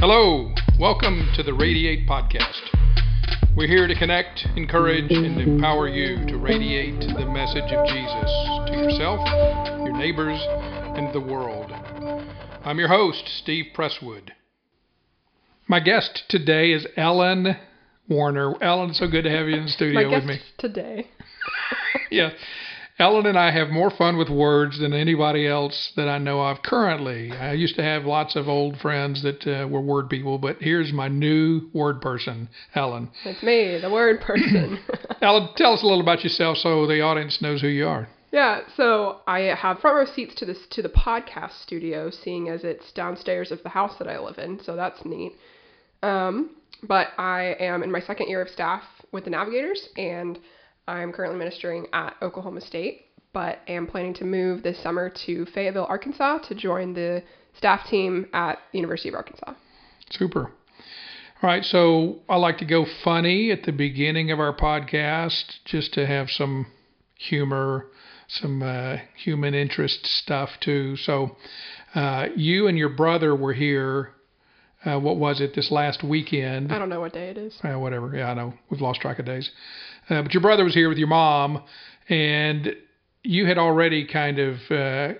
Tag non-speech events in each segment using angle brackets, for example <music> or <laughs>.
Hello, welcome to the Radiate Podcast. We're here to connect, encourage, and empower you to radiate the message of Jesus to yourself, your neighbors, and the world. I'm your host, Steve Presswood. My guest today is Ellen Warner. Ellen, so good to have you in the studio My with me. today. <laughs> Yeah. Ellen and I have more fun with words than anybody else that I know of currently. I used to have lots of old friends that uh, were word people, but here's my new word person, Ellen. It's me, the word person. <laughs> <laughs> Ellen, tell us a little about yourself so the audience knows who you are. yeah, so I have front row seats to this to the podcast studio, seeing as it's downstairs of the house that I live in, so that's neat. Um, but I am in my second year of staff with the Navigators, and I'm currently ministering at Oklahoma State, but am planning to move this summer to Fayetteville, Arkansas, to join the staff team at the University of Arkansas. Super. All right, so I like to go funny at the beginning of our podcast just to have some humor, some uh, human interest stuff too. So uh, you and your brother were here. Uh, what was it this last weekend? I don't know what day it is. Uh, whatever. Yeah, I know. We've lost track of days. Uh, but your brother was here with your mom, and you had already kind of uh,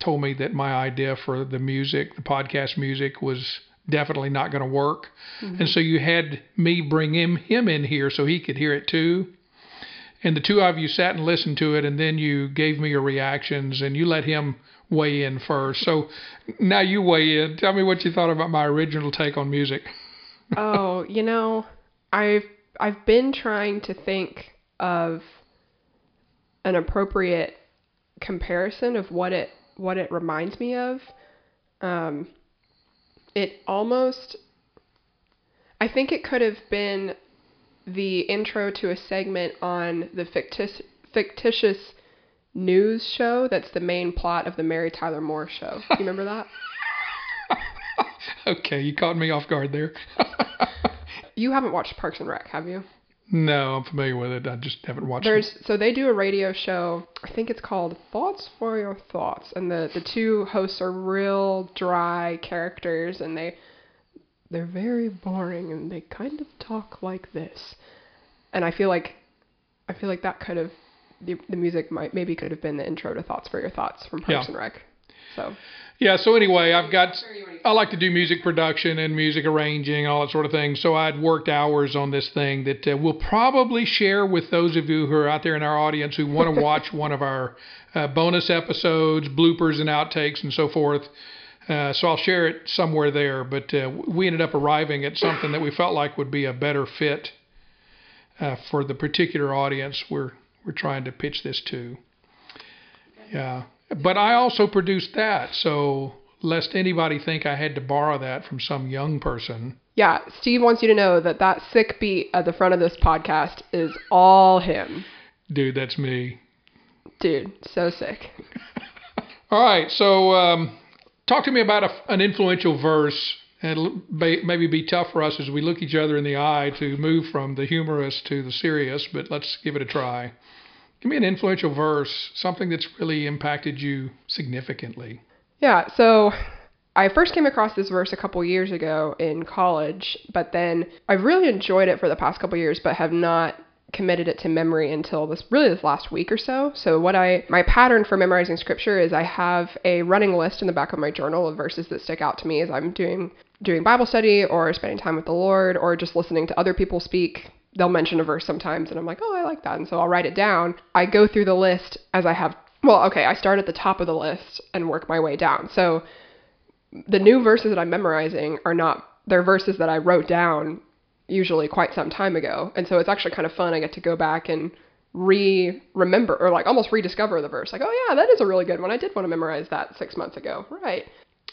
told me that my idea for the music, the podcast music, was definitely not going to work. And so you had me bring him him in here so he could hear it too. And the two of you sat and listened to it, and then you gave me your reactions, and you let him weigh in first. So now you weigh in. Tell me what you thought about my original take on music. oh, you know, I've I've been trying to think of an appropriate comparison of what it what it reminds me of. Um, it almost I think it could have been the intro to a segment on the fictitious fictitious news show that's the main plot of the Mary Tyler Moore show. You remember that? <laughs> okay, you caught me off guard there. <laughs> You haven't watched Parks and Rec, have you? no, I'm familiar with it. I just haven't watched it. There's so they do a radio show. I think it's called Thoughts for Your Thoughts, and the the two hosts are real dry characters, and they they're very boring, and they kind of talk like this. And I feel like I feel like that could have the the music might maybe could have been the intro to Thoughts for Your Thoughts from Parks Yeah. and Rec. So Yeah, so anyway, I've got I like to do music production and music arranging and all that sort of thing. So I'd worked hours on this thing that uh, we'll probably share with those of you who are out there in our audience who want to <laughs> watch one of our uh, bonus episodes, bloopers and outtakes and so forth. Uh, so I'll share it somewhere there. But uh, we ended up arriving at something that we felt like would be a better fit uh, for the particular audience we're we're trying to pitch this to. Yeah, but I also produced that, so lest anybody think I had to borrow that from some young person. yeah, Steve wants you to know that that sick beat at the front of this podcast is all him, Dude, that's me. dude. So sick. <laughs> All right, so um, talk to me about a, an influential verse. And it'll maybe be tough for us as we look each other in the eye to move from the humorous to the serious, but let's give it a try. Give me an influential verse, something that's really impacted you significantly. Yeah, so I first came across this verse a couple years ago in college, but then I've really enjoyed it for the past couple years, but have not committed it to memory until this really this last week or so. So what I my pattern for memorizing scripture is I have a running list in the back of my journal of verses that stick out to me as I'm doing doing Bible study or spending time with the Lord or just listening to other people speak. They'll mention a verse sometimes and I'm like, "Oh, I like that." And so I'll write it down. I go through the list as I have well, okay, I start at the top of the list and work my way down. So the new verses that I'm memorizing are not they're verses that I wrote down usually quite some time ago. And so it's actually kind of fun. I get to go back and re remember or like almost rediscover the verse. Like, oh yeah, that is a really good one. I did want to memorize that six months ago. Right.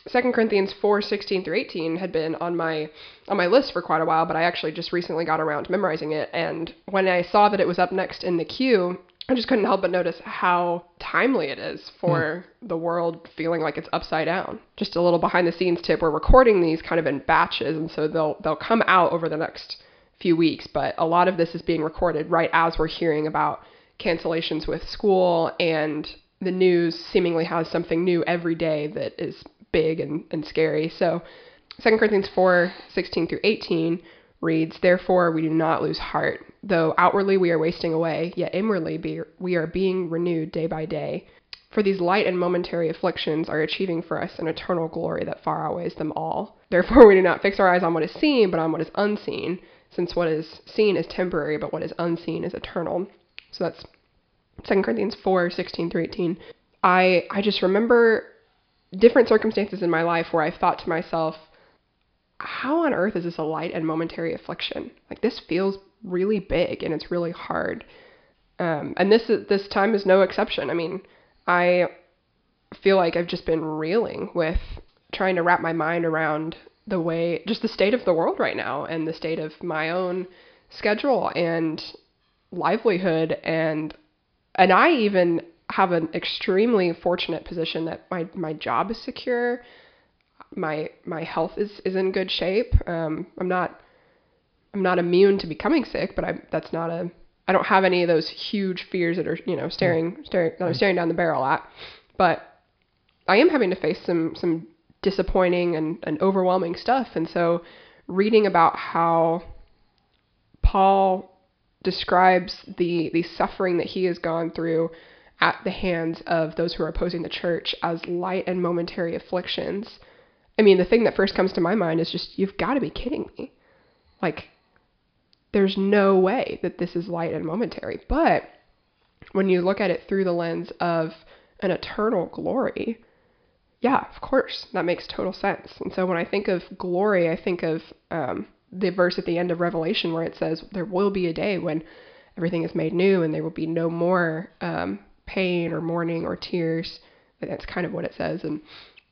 Second Corinthians four sixteen through eighteen had been on my on my list for quite a while, but I actually just recently got around to memorizing it. And when I saw that it was up next in the queue, I just couldn't help but notice how timely it is for hmm. the world feeling like it's upside down. Just a little behind the scenes tip: we're recording these kind of in batches, and so they'll they'll come out over the next few weeks. But a lot of this is being recorded right as we're hearing about cancellations with school, and the news seemingly has something new every day that is big and, and scary. So 2 Corinthians 4 16 through 18 reads, Therefore we do not lose heart. Though outwardly we are wasting away, yet inwardly be, we are being renewed day by day. For these light and momentary afflictions are achieving for us an eternal glory that far outweighs them all. Therefore we do not fix our eyes on what is seen, but on what is unseen, since what is seen is temporary, but what is unseen is eternal. So that's 2 Corinthians 4 16 through 18. I, I just remember different circumstances in my life where I've thought to myself, how on earth is this a light and momentary affliction? Like this feels really big and it's really hard. Um, and this this time is no exception. I mean, I feel like I've just been reeling with trying to wrap my mind around the way, just the state of the world right now, and the state of my own schedule and livelihood, and and I even have an extremely fortunate position that my my job is secure my my health is is in good shape. Um, I'm not I'm not immune to becoming sick, but I that's not a I don't have any of those huge fears that are you know staring staring that I'm staring down the barrel at. But I am having to face some some disappointing and, and overwhelming stuff, and so reading about how Paul describes the the suffering that he has gone through at the hands of those who are opposing the church as light and momentary afflictions I mean, the thing that first comes to my mind is just, you've got to be kidding me. Like, there's no way that this is light and momentary. But when you look at it through the lens of an eternal glory, yeah, of course, that makes total sense. And so when I think of glory, I think of um, the verse at the end of Revelation where it says, There will be a day when everything is made new and there will be no more um, pain or mourning or tears. That's kind of what it says. And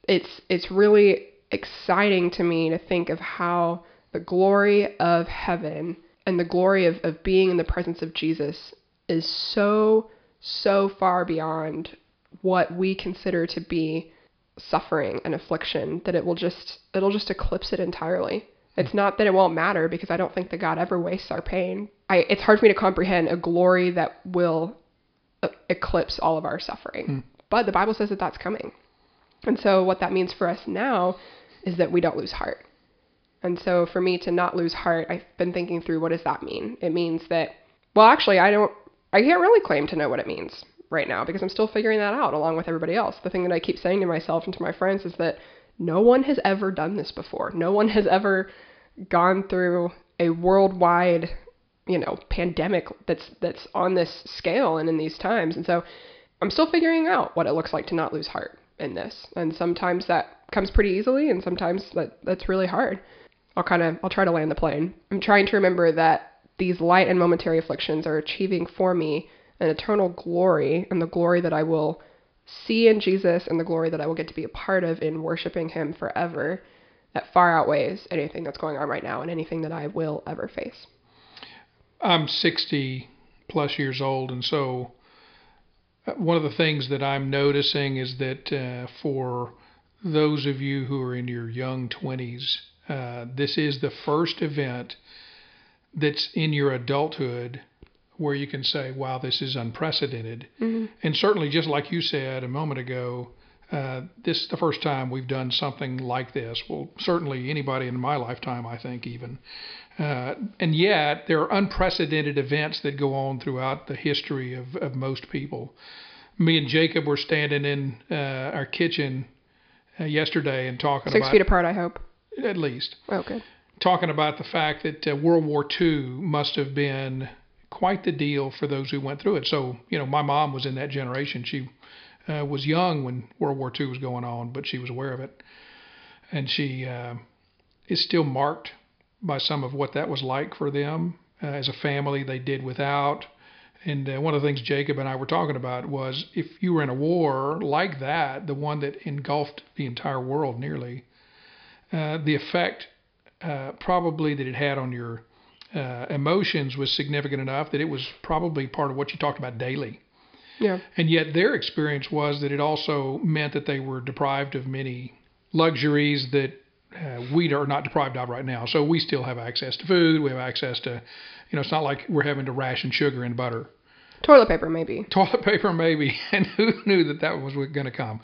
it's it's really exciting to me to think of how the glory of heaven and the glory of, of being in the presence of Jesus is so, so far beyond what we consider to be suffering and affliction that it will just it'll just eclipse it entirely. It's not that it won't matter because I don't think that God ever wastes our pain. I it's hard for me to comprehend a glory that will eclipse all of our suffering. Mm. But the Bible says that that's coming. And so what that means for us now is that we don't lose heart. And so for me to not lose heart, I've been thinking through what does that mean? It means that well, actually, I don't I can't really claim to know what it means right now because I'm still figuring that out along with everybody else. The thing that I keep saying to myself and to my friends is that no one has ever done this before. No one has ever gone through a worldwide, you know, pandemic that's that's on this scale and in these times. And so I'm still figuring out what it looks like to not lose heart in this. And sometimes that comes pretty easily and sometimes that that's really hard. I'll kind of I'll try to land the plane. I'm trying to remember that these light and momentary afflictions are achieving for me an eternal glory and the glory that I will see in Jesus and the glory that I will get to be a part of in worshiping him forever that far outweighs anything that's going on right now and anything that I will ever face. I'm 60 plus years old and so uh, one of the things that I'm noticing is that uh, for those of you who are in your young 20s, uh, this is the first event that's in your adulthood where you can say, wow, this is unprecedented. Mm-hmm. And certainly, just like you said a moment ago, uh, this is the first time we've done something like this. Well, certainly anybody in my lifetime, I think, even. Uh, and yet, there are unprecedented events that go on throughout the history of, of most people. Me and Jacob were standing in uh, our kitchen uh, yesterday and talking six about, feet apart. I hope at least. Okay. Oh, talking about the fact that uh, World War II must have been quite the deal for those who went through it. So you know, my mom was in that generation. She uh, was young when World War II was going on, but she was aware of it, and she uh, is still marked by some of what that was like for them uh, as a family. They did without. And uh, one of the things Jacob and I were talking about was if you were in a war like that, the one that engulfed the entire world nearly, uh, the effect uh, probably that it had on your uh, emotions was significant enough that it was probably part of what you talked about daily. Yeah. And yet their experience was that it also meant that they were deprived of many luxuries that uh, we are not deprived of right now. So we still have access to food. We have access to, you know, it's not like we're having to ration sugar and butter. Toilet paper, maybe. <laughs> Toilet paper, maybe. <laughs> And who knew that that was going to come?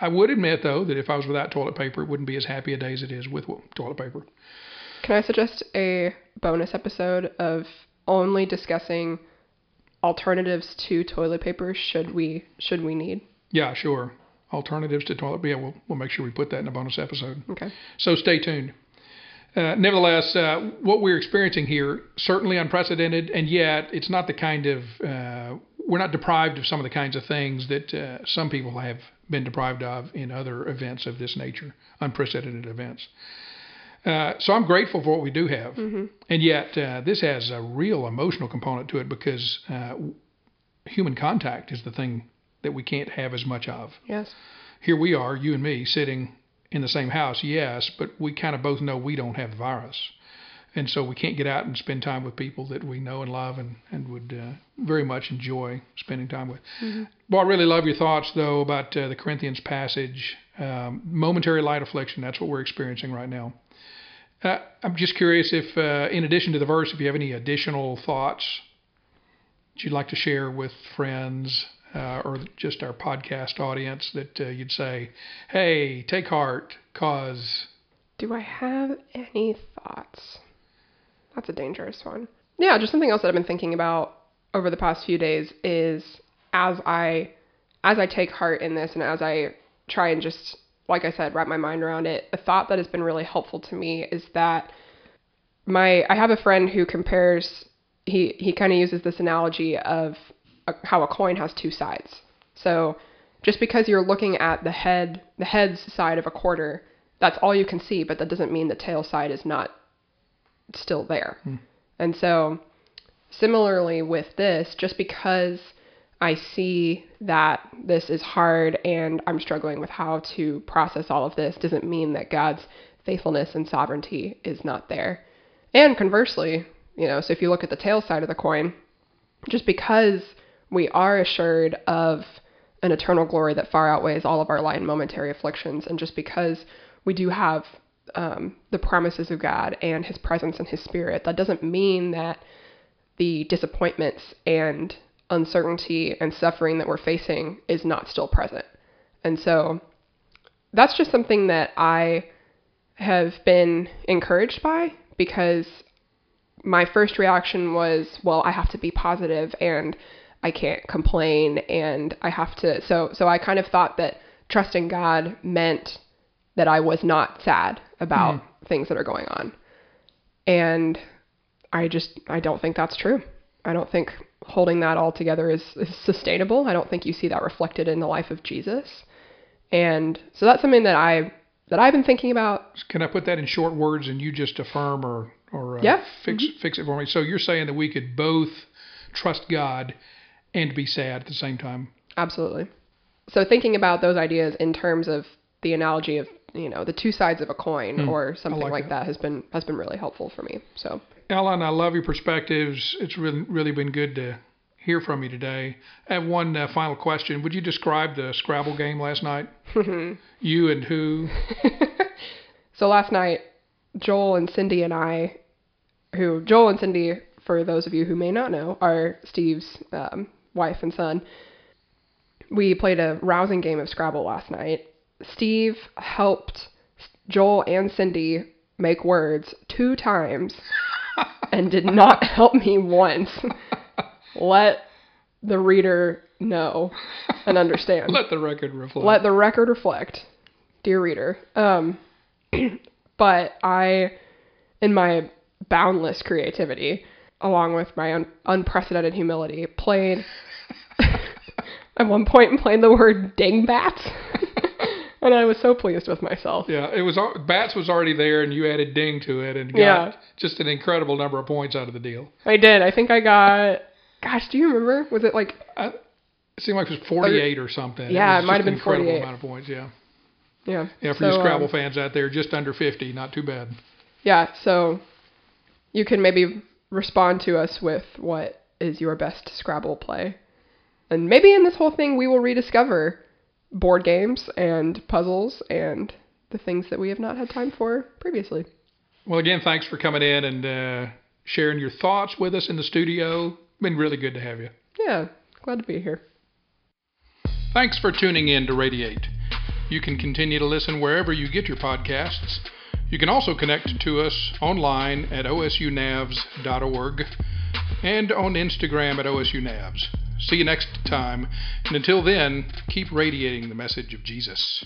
I would admit though that if I was without toilet paper, it wouldn't be as happy a day as it is with toilet paper. Can I suggest a bonus episode of only discussing alternatives to toilet paper should we should we need? Yeah, sure. Alternatives to toilet. Yeah, we'll we'll make sure we put that in a bonus episode. Okay. So stay tuned. Uh, nevertheless, uh, what we're experiencing here certainly unprecedented, and yet it's not the kind of uh, we're not deprived of some of the kinds of things that uh, some people have been deprived of in other events of this nature, unprecedented events. Uh, so I'm grateful for what we do have, mm-hmm. and yet uh, this has a real emotional component to it because human contact is the thing that we can't have as much of. Yes. Here we are, you and me, sitting in the same house, yes, but we kind of both know we don't have the virus. And so we can't get out and spend time with people that we know and love and, and would uh, very much enjoy spending time with. Mm-hmm. Well, I really love your thoughts, though, about uh, the Corinthians passage. Um, momentary light affliction, that's what we're experiencing right now. Uh, I'm just curious if, uh, in addition to the verse, if you have any additional thoughts that you'd like to share with friends, uh, or just our podcast audience that uh, you'd say, hey, take heart, cause. Do I have any thoughts? That's a dangerous one. Yeah, just something else that I've been thinking about over the past few days is as I as I take heart in this and as I try and just like I said wrap my mind around it, a thought that has been really helpful to me is that my I have a friend who compares he he kind of uses this analogy of a, how a coin has two sides. So just because you're looking at the head the head's side of a quarter, that's all you can see, but that doesn't mean the tail side is not still there. Hmm. And so similarly with this, just because I see that this is hard and I'm struggling with how to process all of this doesn't mean that God's faithfulness and sovereignty is not there. And conversely, you know, so if you look at the tail side of the coin, just because we are assured of an eternal glory that far outweighs all of our light and momentary afflictions. And just because we do have um, the promises of God and His presence and His Spirit, that doesn't mean that the disappointments and uncertainty and suffering that we're facing is not still present. And so that's just something that I have been encouraged by because my first reaction was, well, I have to be positive and I can't complain and I have to so so I kind of thought that trusting God meant that I was not sad about mm. things that are going on. And I just I don't think that's true. I don't think holding that all together is, is sustainable. I don't think you see that reflected in the life of Jesus. And so that's something that I that I've been thinking about. Can I put that in short words and you just affirm or or uh, yeah. fix mm-hmm. fix it for me? So you're saying that we could both trust God and be sad at the same time. Absolutely. So thinking about those ideas in terms of the analogy of you know the two sides of a coin mm, or something like, like that. that. has been has been really helpful for me. So Ellen, I love your perspectives. It's really really been good to hear from you today. I have one uh, final question. Would you describe the Scrabble game last night? <laughs> you and who? <laughs> so last night, Joel and Cindy and I, who Joel and Cindy, for those of you who may not know, are Steve's um, wife and son. We played a rousing game of Scrabble last night. Steve helped Joel and Cindy make words two times <laughs> and did not help me once. Let the reader know and understand. Let the record reflect. Let the record reflect, dear reader. Um, <clears throat> but I, in my boundless creativity, along with my un- unprecedented humility, played <laughs> at one point playing the word dingbats. <laughs> and I was so pleased with myself. Yeah, it was bats was already there, and you added ding to it, and got yeah. just an incredible number of points out of the deal. I did. I think I got. Gosh, do you remember? Was it like? I, it seemed like it was 48 or something. Yeah, it, it might have been incredible 48. amount of points. Yeah. Yeah. Yeah, for so, you Scrabble um, fans out there, just under 50, not too bad. Yeah, so you can maybe respond to us with what is your best Scrabble play. And maybe in this whole thing, we will rediscover board games and puzzles and the things that we have not had time for previously. Well, again, thanks for coming in and uh, sharing your thoughts with us in the studio. Been really good to have you. Yeah, glad to be here. Thanks for tuning in to Radiate. You can continue to listen wherever you get your podcasts. You can also connect to us online at osunavs.org and on Instagram at osunavs. See you next time, and until then, keep radiating the message of Jesus.